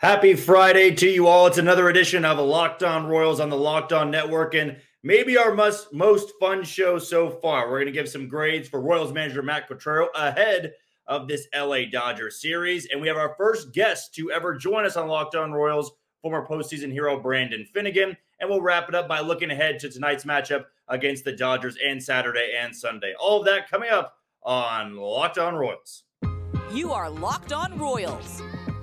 Happy Friday to you all. It's another edition of Locked On Royals on the Locked On Network and maybe our most, most fun show so far. We're going to give some grades for Royals manager Matt Quatraro ahead of this LA Dodgers series. And we have our first guest to ever join us on Locked On Royals, former postseason hero Brandon Finnegan. And we'll wrap it up by looking ahead to tonight's matchup against the Dodgers and Saturday and Sunday. All of that coming up on Locked On Royals. You are Locked On Royals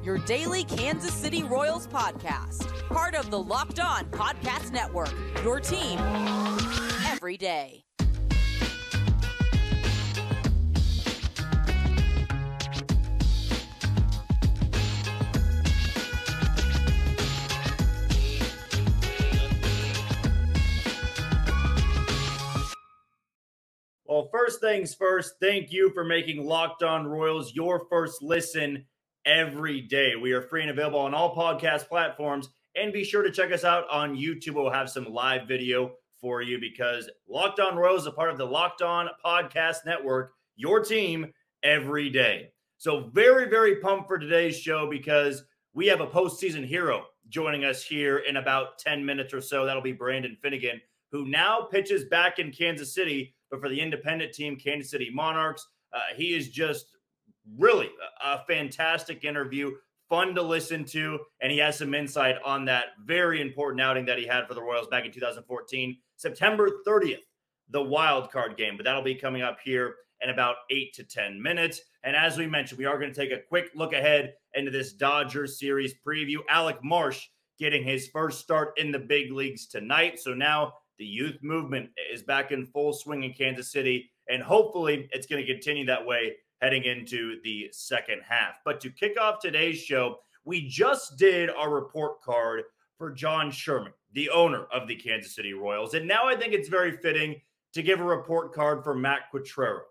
your daily Kansas City Royals podcast. Part of the Locked On Podcast Network, your team every day. Well, first things first, thank you for making Locked On Royals your first listen every day. We are free and available on all podcast platforms. And be sure to check us out on YouTube. We'll have some live video for you because Locked On Royals is a part of the Locked On Podcast Network, your team every day. So, very, very pumped for today's show because we have a postseason hero joining us here in about 10 minutes or so. That'll be Brandon Finnegan, who now pitches back in Kansas City, but for the independent team, Kansas City Monarchs. Uh, he is just really a fantastic interview, fun to listen to, and he has some insight on that very important outing that he had for the Royals back in 2014, September 30th, the wild card game. But that'll be coming up here in about eight to 10 minutes. And as we mentioned, we are going to take a quick look ahead into this Dodgers series preview. Alec Marsh getting his first start in the big leagues tonight. So now the youth movement is back in full swing in Kansas City. And hopefully it's going to continue that way heading into the second half. But to kick off today's show, we just did our report card for John Sherman, the owner of the Kansas City Royals. And now I think it's very fitting to give a report card for Matt Quatraro.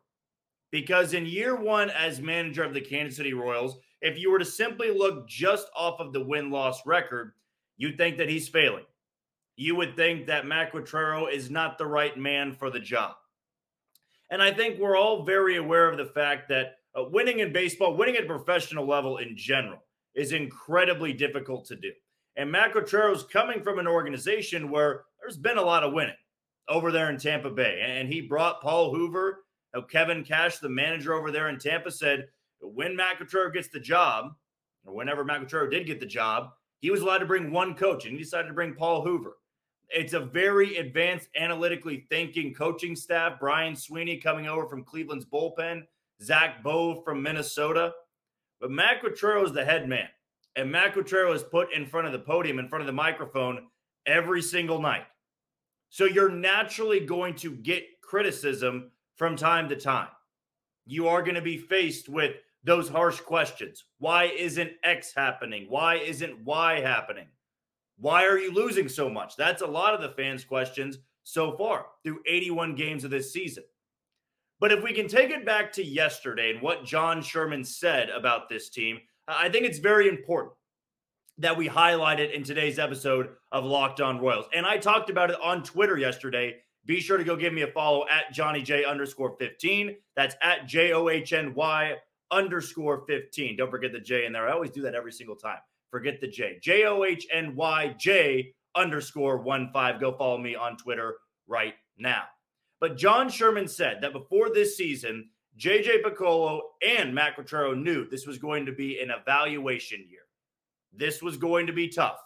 Because in year one as manager of the Kansas City Royals, if you were to simply look just off of the win loss record, you'd think that he's failing. You would think that Matt Quatraro is not the right man for the job. And I think we're all very aware of the fact that uh, winning in baseball, winning at a professional level in general, is incredibly difficult to do. And Matt is coming from an organization where there's been a lot of winning over there in Tampa Bay. And he brought Paul Hoover. Kevin Cash, the manager over there in Tampa, said when Matt gets the job, or whenever Matt did get the job, he was allowed to bring one coach, and he decided to bring Paul Hoover. It's a very advanced, analytically thinking coaching staff. Brian Sweeney coming over from Cleveland's bullpen, Zach Bove from Minnesota. But Matt Quatraro is the head man. And Matt Quatraro is put in front of the podium, in front of the microphone every single night. So you're naturally going to get criticism from time to time. You are going to be faced with those harsh questions. Why isn't X happening? Why isn't Y happening? Why are you losing so much? That's a lot of the fans' questions so far through 81 games of this season. But if we can take it back to yesterday and what John Sherman said about this team, I think it's very important that we highlight it in today's episode of Locked On Royals. And I talked about it on Twitter yesterday. Be sure to go give me a follow at Johnny J underscore 15. That's at J O H N Y underscore 15. Don't forget the J in there. I always do that every single time. Forget the J. J O H N Y J underscore one five. Go follow me on Twitter right now. But John Sherman said that before this season, JJ Picollo and Matt Quatraro knew this was going to be an evaluation year. This was going to be tough.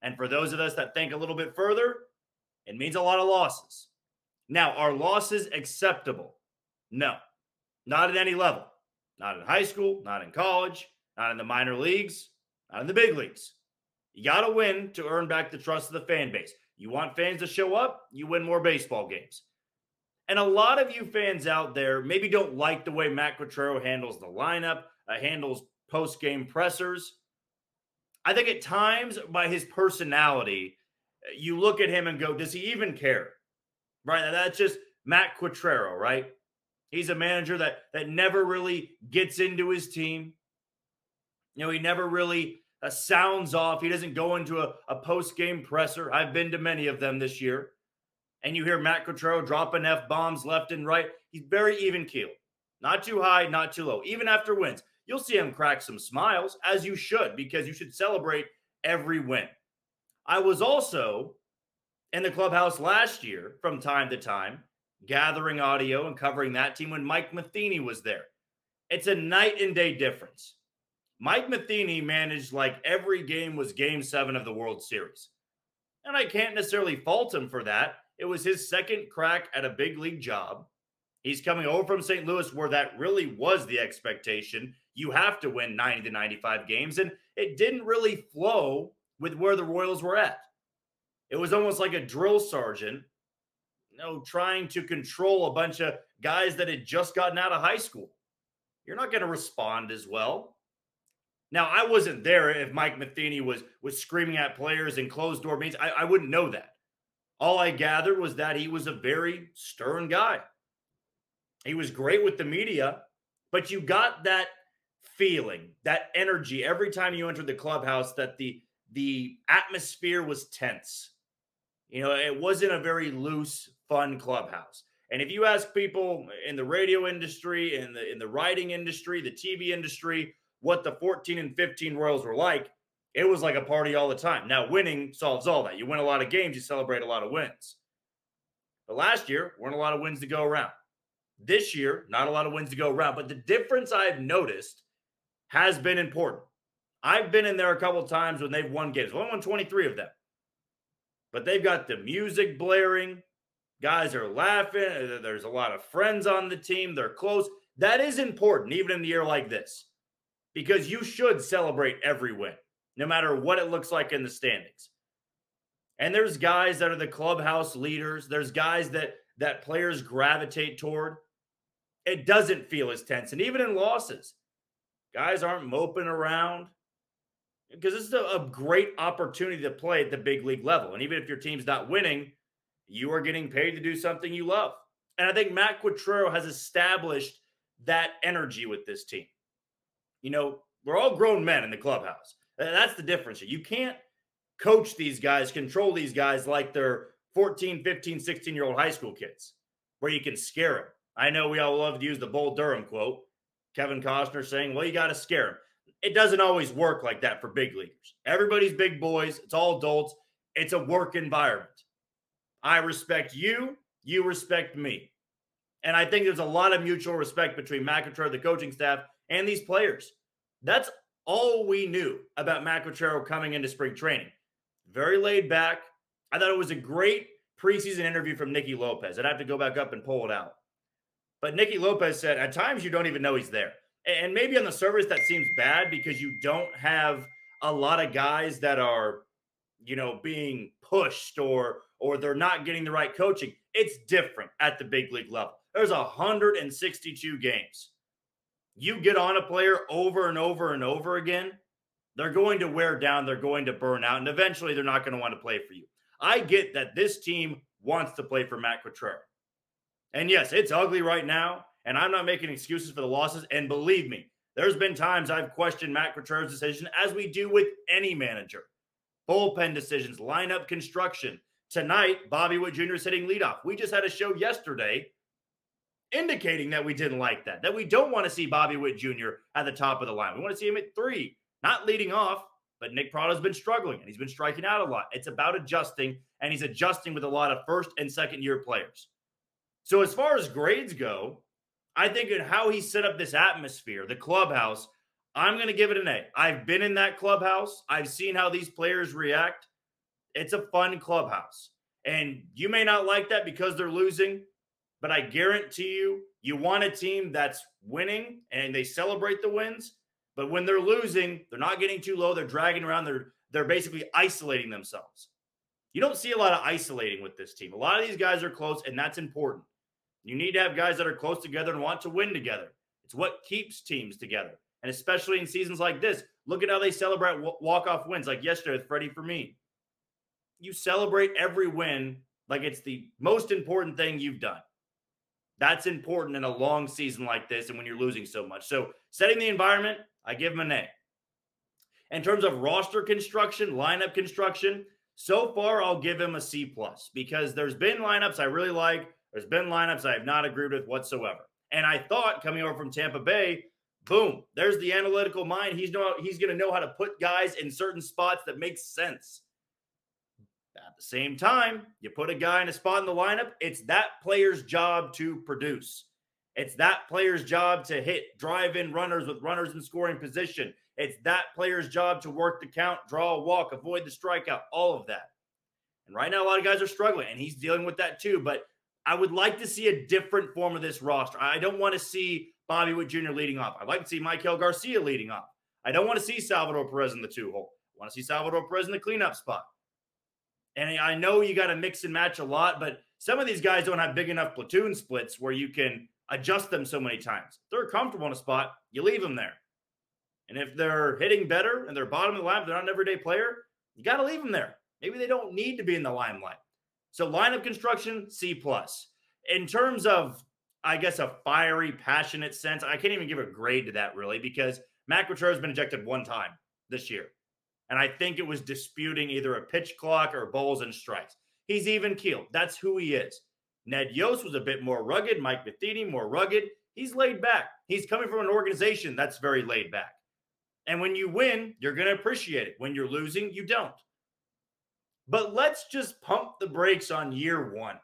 And for those of us that think a little bit further, it means a lot of losses. Now, are losses acceptable? No, not at any level. Not in high school, not in college, not in the minor leagues, not in the big leagues. You got to win to earn back the trust of the fan base. You want fans to show up, you win more baseball games. And a lot of you fans out there maybe don't like the way Matt Quatraro handles the lineup, uh, handles post game pressers. I think at times, by his personality, you look at him and go, does he even care? Right? That's just Matt Quatraro, right? He's a manager that that never really gets into his team. You know, he never really uh, sounds off. He doesn't go into a, a post game presser. I've been to many of them this year. And you hear Matt Quatraro dropping F bombs left and right. He's very even keeled, not too high, not too low. Even after wins, you'll see him crack some smiles, as you should, because you should celebrate every win. I was also in the clubhouse last year from time to time, gathering audio and covering that team when Mike Matheny was there. It's a night and day difference. Mike Matheny managed like every game was game seven of the World Series. And I can't necessarily fault him for that. It was his second crack at a big league job. He's coming over from St. Louis, where that really was the expectation. You have to win 90 to 95 games. And it didn't really flow with where the Royals were at. It was almost like a drill sergeant, you know, trying to control a bunch of guys that had just gotten out of high school. You're not going to respond as well. Now, I wasn't there if Mike Matheny was was screaming at players in closed door meetings. I, I wouldn't know that. All I gathered was that he was a very stern guy. He was great with the media, but you got that feeling, that energy every time you entered the clubhouse that the the atmosphere was tense. You know, it wasn't a very loose, fun clubhouse. And if you ask people in the radio industry, in the in the writing industry, the TV industry, what the 14 and 15 Royals were like, it was like a party all the time. Now, winning solves all that. You win a lot of games, you celebrate a lot of wins. But last year, weren't a lot of wins to go around. This year, not a lot of wins to go around. But the difference I've noticed has been important. I've been in there a couple times when they've won games. Only won 23 of them. But they've got the music blaring. Guys are laughing. There's a lot of friends on the team. They're close. That is important, even in the year like this, because you should celebrate every win, no matter what it looks like in the standings. And there's guys that are the clubhouse leaders. There's guys that that players gravitate toward. It doesn't feel as tense. And even in losses, guys aren't moping around because this is a, a, great opportunity to play at the big league level. And even if your team's not winning, you are getting paid to do something you love. And I think Matt Quatraro has established that energy with this team. You know, we're all grown men in the clubhouse. That's the difference. You can't coach these guys, control these guys like they're 14, 15, 16 year old high school kids where you can scare them. I know we all love to use the Bull Durham quote. Kevin Costner saying, well, you got to scare them it doesn't always work like that for big leaguers. Everybody's big boys, it's all adults, it's a work environment. I respect you, you respect me. And I think there's a lot of mutual respect between McIntyre, the coaching staff, and these players. That's all we knew about Matt Quatraro coming into spring training. Very laid back. I thought it was a great preseason interview from Nicky Lopez. I'd have to go back up and pull it out. But Nicky Lopez said, at times you don't even know he's there. And maybe on the surface that seems bad because you don't have a lot of guys that are, you know, being pushed or or they're not getting the right coaching. It's different at the big league level. There's 162 games. You get on a player over and over and over again, they're going to wear down, they're going to burn out, and eventually they're not going to want to play for you. I get that this team wants to play for Matt Quatraro. And yes, it's ugly right now. And I'm not making excuses for the losses. And believe me, there's been times I've questioned Matt Quatraro's decision, as we do with any manager. Bullpen decisions, lineup construction. Tonight, Bobby Witt Jr. is hitting leadoff. We just had a show yesterday indicating that we didn't like that, that we don't want to see Bobby Witt Jr. at the top of the line. We want to see him at three, not leading off. But Nick Pratto's been struggling and he's been striking out a lot. It's about adjusting, and he's adjusting with a lot of first and second year players. So, as far as grades go, I think in how he set up this atmosphere, the clubhouse, I'm going to give it an A. I've been in that clubhouse. I've seen how these players react. It's a fun clubhouse. And you may not like that because they're losing, but I guarantee you, you want a team that's winning and they celebrate the wins. But when they're losing, they're not getting too low. They're dragging around. They're they're basically isolating themselves. You don't see a lot of isolating with this team. A lot of these guys are close, and that's important. You need to have guys that are close together and want to win together. It's what keeps teams together. And especially in seasons like this, look at how they celebrate walk-off wins like yesterday with Freddy Fermin. You celebrate every win like it's the most important thing you've done. That's important in a long season like this and when you're losing so much. So, setting the environment, I give him an A. In terms of roster construction, lineup construction, so far I'll give him a C plus because there's been lineups I really like there's been lineups I have not agreed with whatsoever. And I thought coming over from Tampa Bay, Boom. There's the analytical mind. He's know he's going to know how to put guys in certain spots that makes sense. Same time, you put a guy in a spot in the lineup, it's that player's job to produce. It's that player's job to hit drive in runners with runners in scoring position. It's that player's job to work the count, draw a walk, avoid the strikeout, all of that. And right now, a lot of guys are struggling, and he's dealing with that too. But I would like to see a different form of this roster. I don't want to see Bobby Witt Jr. leading off. I'd like to see Maikel Garcia leading off. I don't want to see Salvador Perez in the two hole. I want to see Salvador Perez in the cleanup spot. And I know you got to mix and match a lot, but some of these guys don't have big enough platoon splits where you can adjust them so many times. If they're comfortable in a spot, you leave them there. And if they're hitting better and they're bottom of the line, they're not an everyday player, you got to leave them there. Maybe they don't need to be in the limelight. So lineup construction, C plus. In terms of, I guess, a fiery, passionate sense, I can't even give a grade to that really because Matt Quatraro has been ejected one time this year. And I think it was disputing either a pitch clock or balls and strikes. He's even keeled. That's who he is. Ned Yost was a bit more rugged. Mike Matheny, more rugged. He's laid back. He's coming from an organization that's very laid back. And when you win, you're going to appreciate it. When you're losing, you don't. But let's just pump the brakes on year one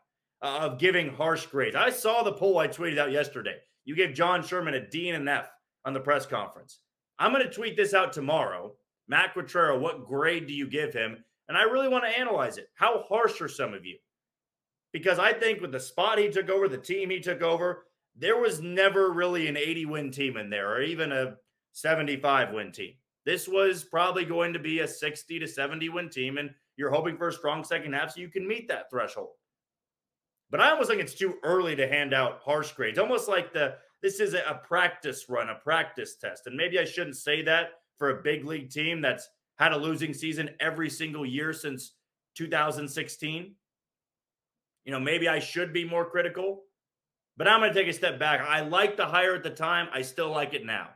uh, of giving harsh grades. I saw the poll I tweeted out yesterday. You gave John Sherman a D and an F on the press conference. I'm going to tweet this out tomorrow. Matt Quatraro, what grade do you give him? And I really want to analyze it. How harsh are some of you? Because I think with the spot he took over, the team he took over, there was never really an 80 win team in there or even a 75 win team. This was probably going to be a 60 to 70 win team. And you're hoping for a strong second half so you can meet that threshold. But I almost think it's too early to hand out harsh grades. Almost like the this is a practice run, a practice test. And maybe I shouldn't say that for a big league team that's had a losing season every single year since 2016. You know, maybe I should be more critical, but I'm going to take a step back. I like the hire at the time. I still like it now.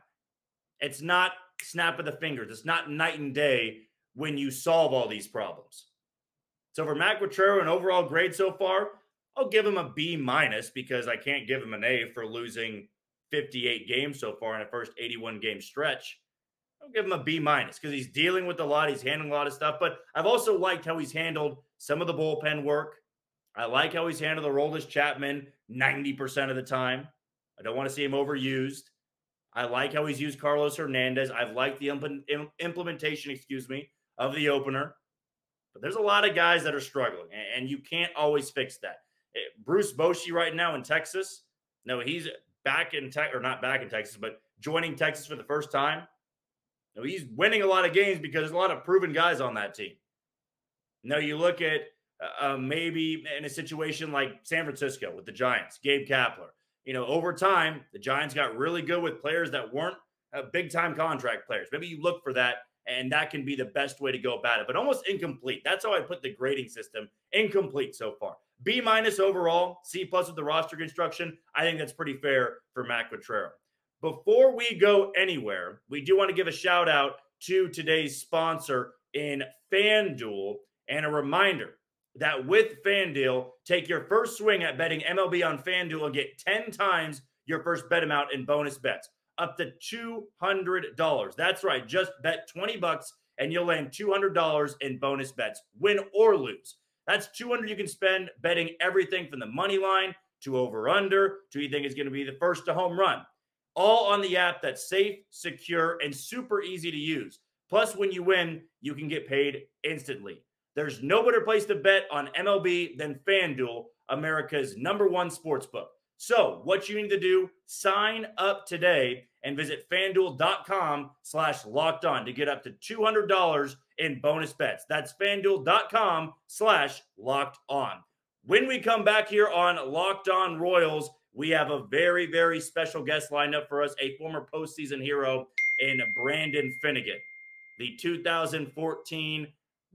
It's not snap of the fingers. It's not night and day when you solve all these problems. So for Matt Quatraro, an overall grade so far, I'll give him a B minus because I can't give him an A for losing 58 games so far in a first 81 game stretch. I'll give him a B minus because he's dealing with a lot. He's handling a lot of stuff. But I've also liked how he's handled some of the bullpen work. I like how he's handled the Aroldis Chapman 90% of the time. I don't want to see him overused. I like how he's used Carlos Hernandez. I've liked the implementation, excuse me, of the opener. But there's a lot of guys that are struggling, and you can't always fix that. Eh, Bruce Bochy right now in Texas. No, he's back in Texas, or not back in Texas, but joining Texas for the first time. He's winning a lot of games because there's a lot of proven guys on that team. Now you look at uh, uh, maybe in a situation like San Francisco with the Giants, Gabe Kapler. You know, over time, the Giants got really good with players that weren't uh, big time contract players. Maybe you look for that and that can be the best way to go about it. But almost incomplete. That's how I put the grading system. Incomplete so far. B minus overall, C plus with the roster construction. I think that's pretty fair for Matt Quatraro. Before we go anywhere, we do want to give a shout out to today's sponsor in FanDuel and a reminder that with FanDuel, take your first swing at betting MLB on FanDuel and get 10 times your first bet amount in bonus bets up to $200. That's right. Just bet 20 bucks and you'll land $200 in bonus bets, win or lose. That's 200 you can spend betting everything from the money line to over under to you think is going to be the first to home run. All on the app that's safe, secure, and super easy to use. Plus, when you win, you can get paid instantly. There's no better place to bet on MLB than FanDuel, America's number one sports book. So, what you need to do, sign up today and visit fanduel.com slash locked on to get up to $200 in bonus bets. That's fanduel.com slash locked on. When we come back here on Locked On Royals, we have a very, very special guest lined up for us, a former postseason hero in Brandon Finnegan, the 2014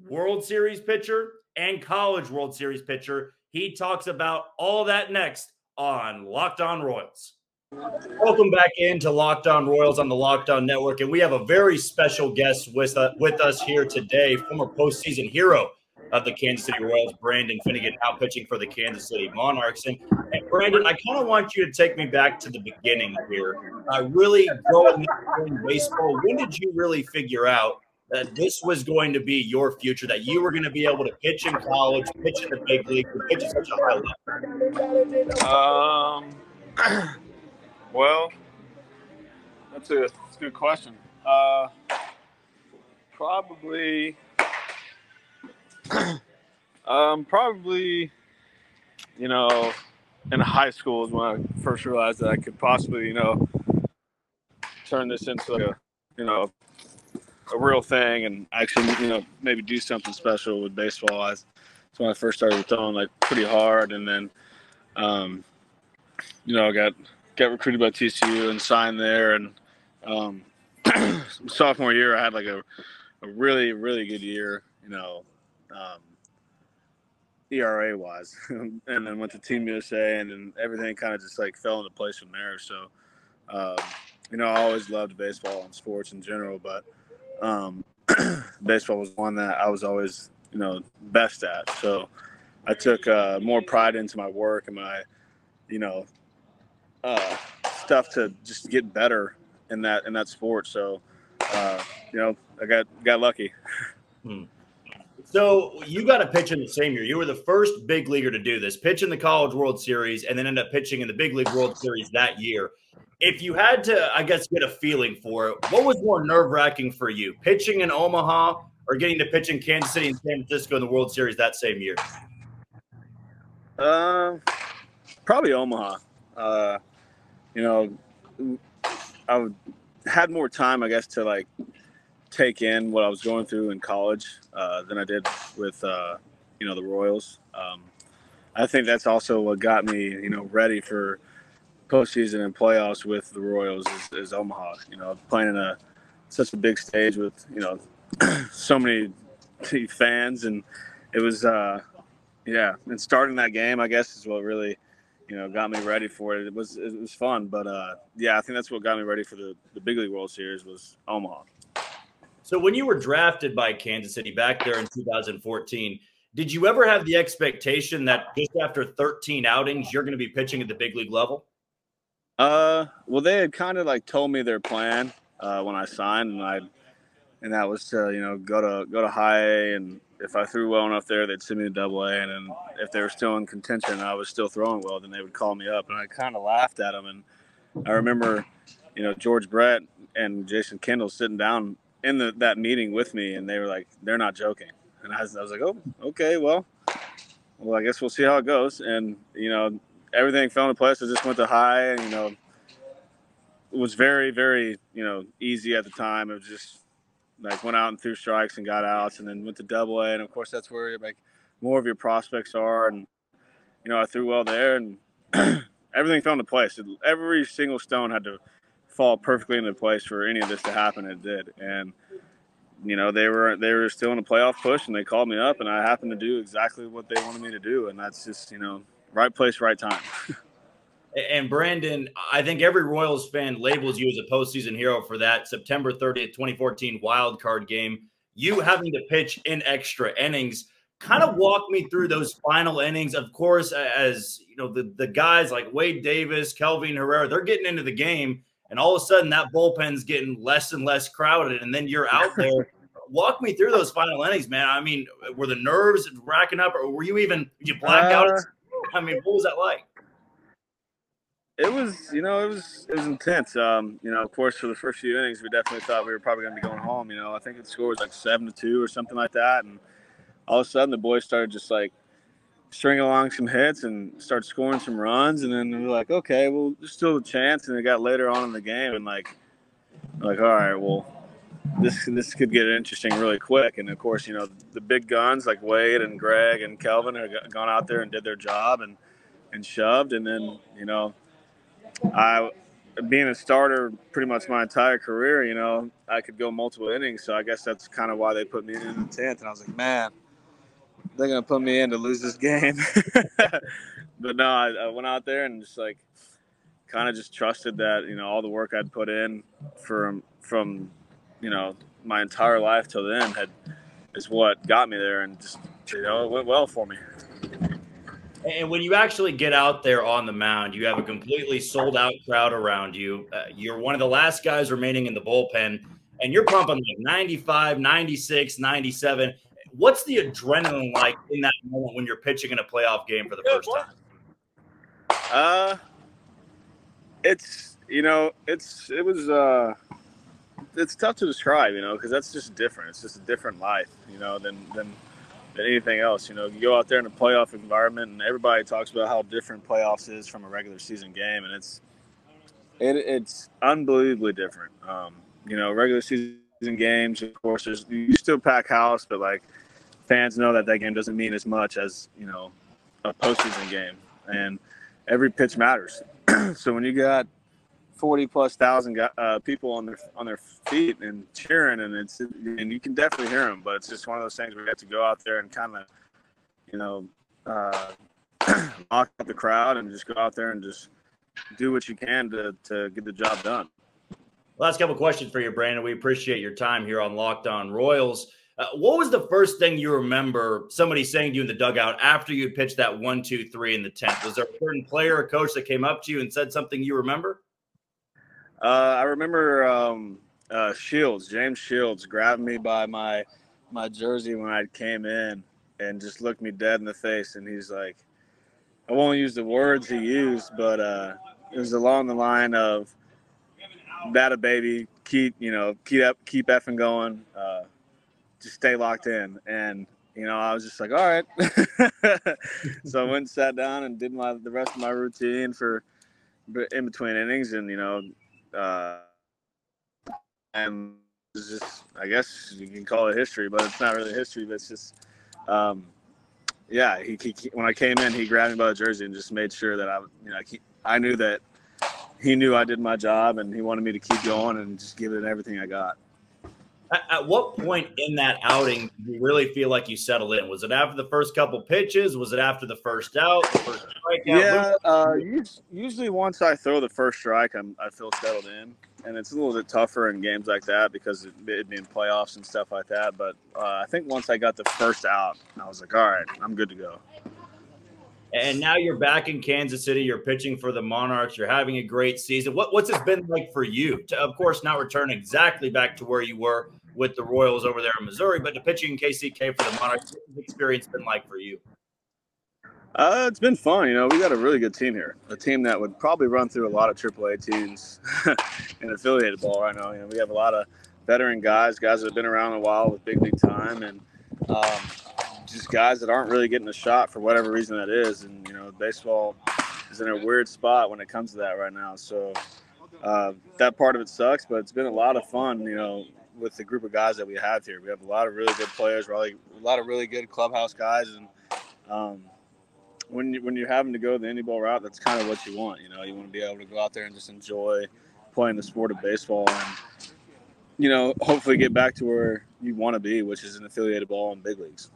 World Series pitcher and College World Series pitcher. He talks about all that next on Locked On Royals. Welcome back into Locked On Royals on the Locked On Network, and we have a very special guest with uh, with us here today, former postseason hero of the Kansas City Royals, Brandon Finnegan, now pitching for the Kansas City Monarchs. And, and Brandon, I kind of want you to take me back to the beginning here. Uh, really growing up in baseball, when did you really figure out that this was going to be your future, that you were going to be able to pitch in college, pitch in the big league, pitch at such a high level? Um, well, that's a, that's a good question. Uh, probably, um, probably, you know, in high school is when I first realized that I could possibly, you know, turn this into like a, you know, a real thing and actually, you know, maybe do something special with baseball. I, that's when I first started throwing like pretty hard, and then, um, you know, I got got recruited by TCU and signed there, and um, sophomore year I had like a, a really really good year, you know, um, ERA wise, and then went to Team USA, and then everything kind of just like fell into place from there. So, um, you know, I always loved baseball and sports in general, but um, baseball was one that I was always, you know, best at. So I took uh, more pride into my work and my, you know, uh, stuff to just get better in that in that sport. So, uh, you know, I got got lucky. Hmm. So you got to pitch in the same year. You were the first big leaguer to do this, pitch in the College World Series, and then end up pitching in the Big League World Series that year if you had to, I guess, get a feeling for it, what was more nerve wracking for you, pitching in Omaha or getting to pitch in Kansas City and San Francisco in the World Series that same year? Uh, probably Omaha. Uh, you know, I had more time, I guess, to like take in what I was going through in college uh, than I did with, uh, you know, the Royals. Um, I think that's also what got me, you know, ready for postseason and playoffs with the Royals is, is Omaha. You know, playing in a such a big stage with you know so many fans, and it was uh, yeah. And starting that game, I guess, is what really you know got me ready for it. It was it was fun, but uh, yeah, I think that's what got me ready for the the big league World Series was Omaha. So when you were drafted by Kansas City back there in 2014 did you ever have the expectation that just after 13 outings you're going to be pitching at the big league level? Uh, well, they had kind of like told me their plan uh, when I signed, and I and that was to you know go to go to high A, and if I threw well enough there, they'd send me to double A, and then if they were still in contention, and I was still throwing well, then they would call me up, and I kind of laughed at them, and I remember, you know, George Brett and Jason Kendall sitting down in the, that meeting with me, and they were like, they're not joking, and I was, I was like, oh, okay, well, well, I guess we'll see how it goes, and you know, everything fell into place. I just went to high, and you know, it was very, very, you know, easy at the time. It was just like went out and threw strikes and got outs, and then went to Double A, and of course that's where like more of your prospects are. And you know, I threw well there, and everything fell into place. Every single stone had to fall perfectly into place for any of this to happen. It did, and you know they were they were still in a playoff push, and they called me up, and I happened to do exactly what they wanted me to do, and that's just you know right place, right time. and Brandon, I think every Royals fan labels you as a postseason hero for that September 30th, 2014 wild card game. You having to pitch in extra innings. Kind of walk me through those final innings. Of course, as you know, the, the guys like Wade Davis, Kelvin Herrera, they're getting into the game, and all of a sudden that bullpen's getting less and less crowded, and then you're out there. walk me through those final innings, man. I mean, were the nerves racking up, or were you even you black out? Uh, I mean, what was that like? It was, you know, it was it was intense. Um, you know, of course, for the first few innings, we definitely thought we were probably going to be going home. You know, I think the score was like seven to two or something like that, and all of a sudden the boys started just like stringing along some hits and start scoring some runs, and then we are like, okay, well, there's still a chance. And it got later on in the game, and like, like, all right, well, this this could get interesting really quick. And of course, you know the big guns like Wade and Greg and Kelvin have gone out there and did their job and and shoved. And then you know, I being a starter pretty much my entire career, you know, I could go multiple innings. So I guess that's kind of why they put me in the tenth. And I was like, man, they're gonna put me in to lose this game. but no, I, I went out there and just like kind of just trusted that you know all the work I'd put in from from you know my entire life till then had is what got me there and just you know, it went well for me. And when you actually get out there on the mound, you have a completely sold out crowd around you. Uh, you're one of the last guys remaining in the bullpen, and you're pumping like 95, 96, 97. What's the adrenaline like in that moment when you're pitching in a playoff game for the first time? Uh, it's you know, it's it was uh, it's tough to describe, you know, because that's just different. It's just a different life, you know, than than than anything else. You know, you go out there in a playoff environment, and everybody talks about how different playoffs is from a regular season game, and it's it, it's unbelievably different. Um, you know, regular season games, of course, there's you still pack house, but like fans know that that game doesn't mean as much as you know a postseason game, and every pitch matters. so when you got 40 plus thousand uh, people on their on their feet and cheering, and it's and you can definitely hear them. But it's just one of those things where you have to go out there and kind of, you know, uh, lock up the crowd and just go out there and just do what you can to to get the job done. Last couple questions for you, Brandon. We appreciate your time here on Locked On Royals. Uh, what was the first thing you remember somebody saying to you in the dugout after you pitched that one, two, three in the tenth? Was there a certain player or coach that came up to you and said something you remember? Uh, I remember um, uh, Shields, James Shields, grabbed me by my my jersey when I came in and just looked me dead in the face, and he's like, I won't use the words he used, but uh, it was along the line of that a baby, keep you know, keep up, keep effing going, uh, just stay locked in, and you know, I was just like, all right. so I went and sat down and did my the rest of my routine for in between innings, and you know, uh, and just I guess you can call it history, but it's not really history. But it's just, um, yeah. He, he, when I came in, he grabbed me by the jersey and just made sure that I, you know, I knew that he knew I did my job and he wanted me to keep going and just give it everything I got. At what point in that outing did you really feel like you settled in? Was it after the first couple pitches? Was it after the first out, the first? Yeah, uh, usually once I throw the first strike, I'm, I feel settled in, and it's a little bit tougher in games like that because it, it being playoffs and stuff like that. But uh, I think once I got the first out, I was like, all right, I'm good to go. And now you're back in Kansas City. You're pitching for the Monarchs. You're having a great season. What, what's it been like for you to, of course, not return exactly back to where you were with the Royals over there in Missouri, but to pitching in KCK for the Monarchs, what's the experience been like for you? Uh, it's been fun. You know, we got a really good team here. A team that would probably run through a lot of AAA teams in affiliated ball right now. You know, we have a lot of veteran guys, guys that have been around a while with big league time, and um, just guys that aren't really getting a shot for whatever reason that is. And you know, baseball is in a weird spot when it comes to that right now. So uh, that part of it sucks, but it's been a lot of fun. You know, with the group of guys that we have here. We have a lot of really good players, really a lot of really good clubhouse guys, and um, when you, when you're having to go the indie ball route, that's kind of what you want. You know, you want to be able to go out there and just enjoy playing the sport of baseball, and you know, hopefully get back to where you want to be, which is an affiliated ball in big leagues.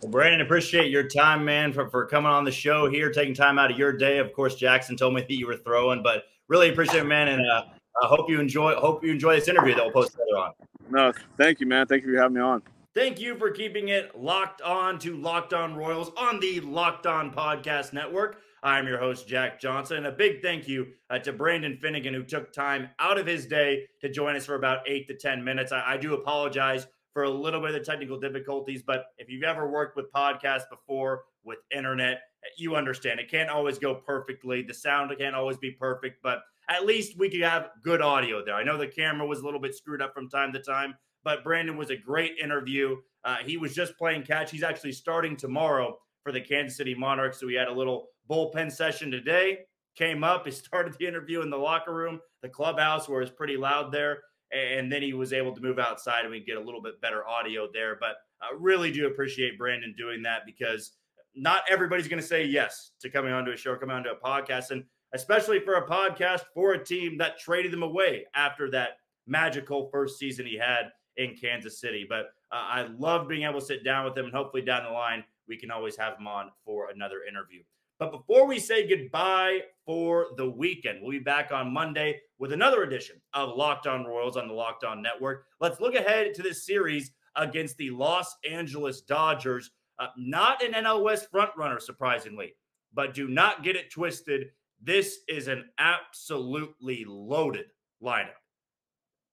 Well, Brandon, appreciate your time, man, for, for coming on the show here, taking time out of your day. Of course, Jackson told me that you were throwing, but really appreciate it, man. And uh, I hope you enjoy. Hope you enjoy this interview that we'll post later on. No, thank you, man. Thank you for having me on. Thank you for keeping it locked on to Locked On Royals on the Locked On Podcast Network. I'm your host, Jack Johnson. And a big thank you uh, to Brandon Finnegan, who took time out of his day to join us for about eight to 10 minutes. I, I do apologize for a little bit of the technical difficulties, but if you've ever worked with podcasts before, with internet, you understand it can't always go perfectly. The sound can't always be perfect, but at least we could have good audio there. I know the camera was a little bit screwed up from time to time, but Brandon was a great interview. Uh, he was just playing catch. He's actually starting tomorrow for the Kansas City Monarchs. So we had a little bullpen session today. Came up, he started the interview in the locker room, the clubhouse, where it's pretty loud there. And then he was able to move outside and we get a little bit better audio there. But I really do appreciate Brandon doing that because not everybody's going to say yes to coming onto a show, coming onto a podcast. And especially for a podcast for a team that traded them away after that magical first season he had in Kansas City. But uh, I love being able to sit down with him, and hopefully down the line we can always have him on for another interview. But before we say goodbye for the weekend, we'll be back on Monday with another edition of Locked On Royals on the Locked On Network. Let's look ahead to this series against the Los Angeles Dodgers. Uh, not an NL West frontrunner, surprisingly, but do not get it twisted. This is an absolutely loaded lineup.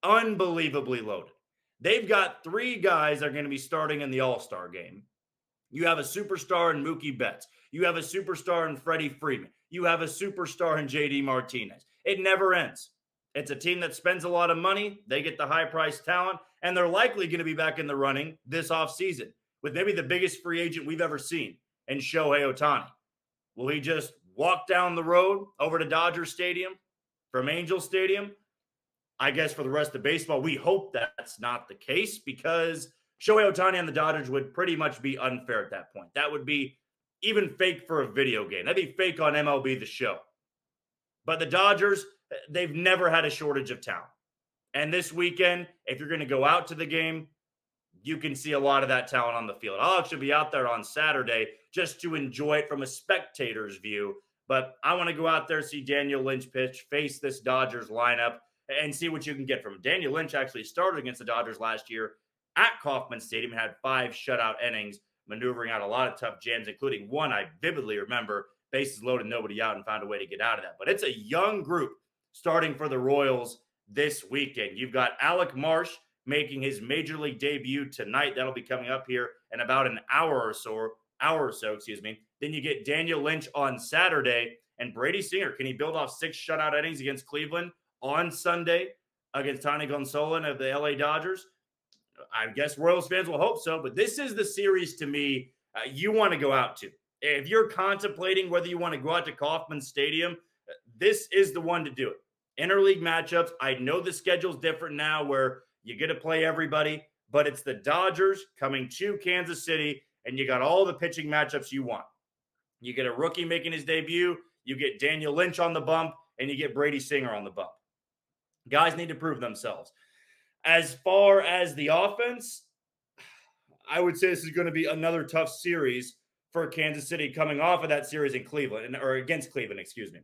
Unbelievably loaded. They've got three guys that are going to be starting in the All Star game. You have a superstar in Mookie Betts. You have a superstar in Freddie Freeman. You have a superstar in JD Martinez. It never ends. It's a team that spends a lot of money. They get the high priced talent, and they're likely going to be back in the running this offseason with maybe the biggest free agent we've ever seen in Shohei Ohtani. Will he just walk down the road over to Dodger Stadium from Angel Stadium? I guess for the rest of baseball, we hope that's not the case because Shohei Ohtani and the Dodgers would pretty much be unfair at that point. That would be even fake for a video game. That'd be fake on MLB The Show. But the Dodgers, they've never had a shortage of talent. And this weekend, if you're going to go out to the game, you can see a lot of that talent on the field. I'll actually be out there on Saturday just to enjoy it from a spectator's view. But I want to go out there, see Daniel Lynch pitch, face this Dodgers lineup, and see what you can get from him. Daniel Lynch actually started against the Dodgers last year at Kauffman Stadium and had five shutout innings, maneuvering out a lot of tough jams, including one I vividly remember bases loaded, nobody out, and found a way to get out of that. But it's a young group starting for the Royals this weekend. You've got Alec Marsh making his major league debut tonight. That'll be coming up here in about an hour or so, hour or so, excuse me. Then you get Daniel Lynch on Saturday and Brady Singer. Can he build off six shutout innings against Cleveland on Sunday against Tony Gonsolin of the LA Dodgers? I guess Royals fans will hope so, but this is the series to me uh, you want to go out to. If you're contemplating whether you want to go out to Kauffman Stadium, this is the one to do it. Interleague matchups. I know the schedule's different now where you get to play everybody, but it's the Dodgers coming to Kansas City, and you got all the pitching matchups you want. You get a rookie making his debut, you get Daniel Lynch on the bump, and you get Brady Singer on the bump. Guys need to prove themselves. As far as the offense, I would say this is going to be another tough series for Kansas City coming off of that series in Cleveland or against Cleveland, excuse me.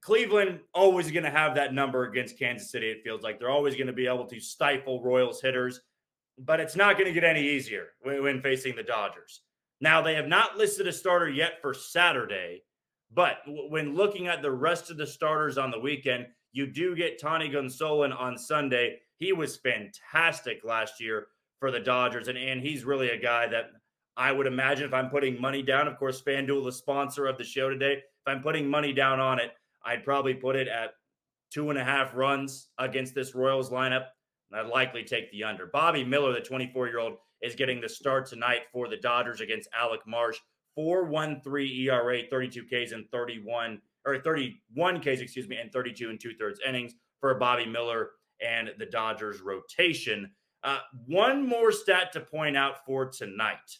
Cleveland always going to have that number against Kansas City. It feels like they're always going to be able to stifle Royals hitters, but it's not going to get any easier when, facing the Dodgers. Now, they have not listed a starter yet for Saturday, but when looking at the rest of the starters on the weekend, you do get Tony Gonsolin on Sunday. He was fantastic last year for the Dodgers, and, and he's really a guy that I would imagine if I'm putting money down, of course, FanDuel, the sponsor of the show today, if I'm putting money down on it, I'd probably put it at two and a half runs against this Royals lineup. And I'd likely take the under. Bobby Miller, the 24 year old, is getting the start tonight for the Dodgers against Alec Marsh. 4.13 ERA, 32 Ks and 31 or 31 Ks, excuse me, and 32 and two thirds innings for Bobby Miller and the Dodgers rotation. Uh, one more stat to point out for tonight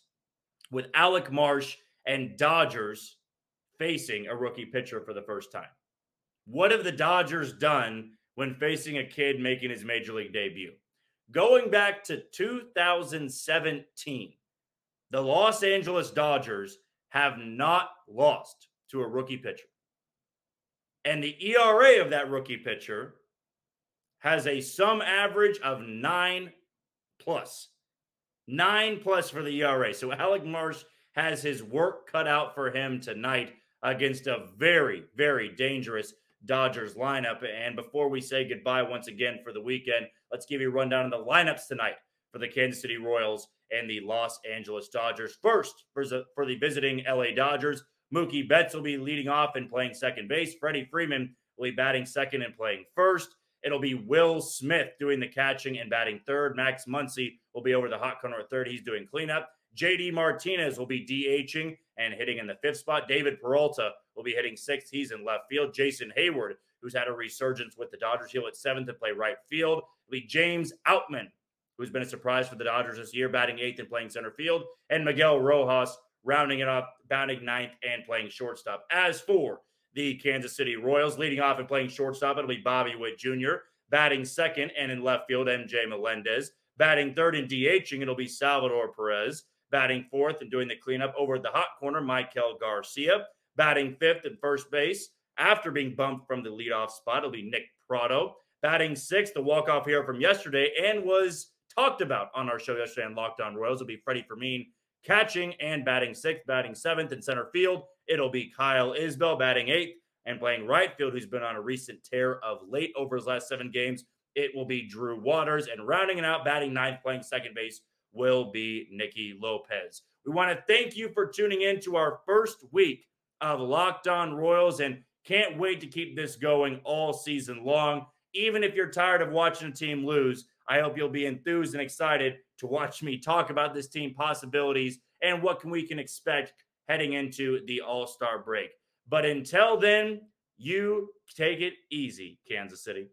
with Alec Marsh and Dodgers facing a rookie pitcher for the first time. What have the Dodgers done when facing a kid making his major league debut? Going back to 2017, the Los Angeles Dodgers have not lost to a rookie pitcher. And the ERA of that rookie pitcher has a sum average of nine plus. Nine plus for the ERA. So Alec Marsh has his work cut out for him tonight against a very, very dangerous Dodgers lineup. And before we say goodbye once again for the weekend, let's give you a rundown of the lineups tonight for the Kansas City Royals and the Los Angeles Dodgers. First, for the, visiting LA Dodgers, Mookie Betts will be leading off and playing second base. Freddie Freeman will be batting second and playing first. It'll be Will Smith doing the catching and batting third. Max Muncy will be over the hot corner at third. He's doing cleanup. JD Martinez will be DHing and hitting in the fifth spot. David Peralta will be hitting sixth. He's in left field. Jason Heyward, who's had a resurgence with the Dodgers, he'll at seventh to play right field. It'll be James Outman, who's been a surprise for the Dodgers this year, batting eighth and playing center field. And Miguel Rojas rounding it up, batting ninth and playing shortstop. As for the Kansas City Royals, leading off and playing shortstop, it'll be Bobby Witt Jr., batting second and in left field, MJ Melendez. Batting third and DHing, it'll be Salvador Perez. Batting fourth and doing the cleanup over at the hot corner, Maikel Garcia. Batting fifth at first base after being bumped from the leadoff spot, it'll be Nick Pratto. Batting sixth, the walk-off hero from yesterday, and was talked about on our show yesterday on Locked On Royals. It'll be Freddy Fermin catching and batting sixth, batting seventh in center field. It'll be Kyle Isbel batting eighth and playing right field, who's been on a recent tear of late over his last seven games. It will be Drew Waters, and rounding it out, batting ninth, playing second base, will be Nicky Lopez. We want to thank you for tuning in to our first week of Locked On Royals and can't wait to keep this going all season long. Even if you're tired of watching a team lose, I hope you'll be enthused and excited to watch me talk about this team possibilities and what can we can expect heading into the All-Star break. But until then, you take it easy, Kansas City.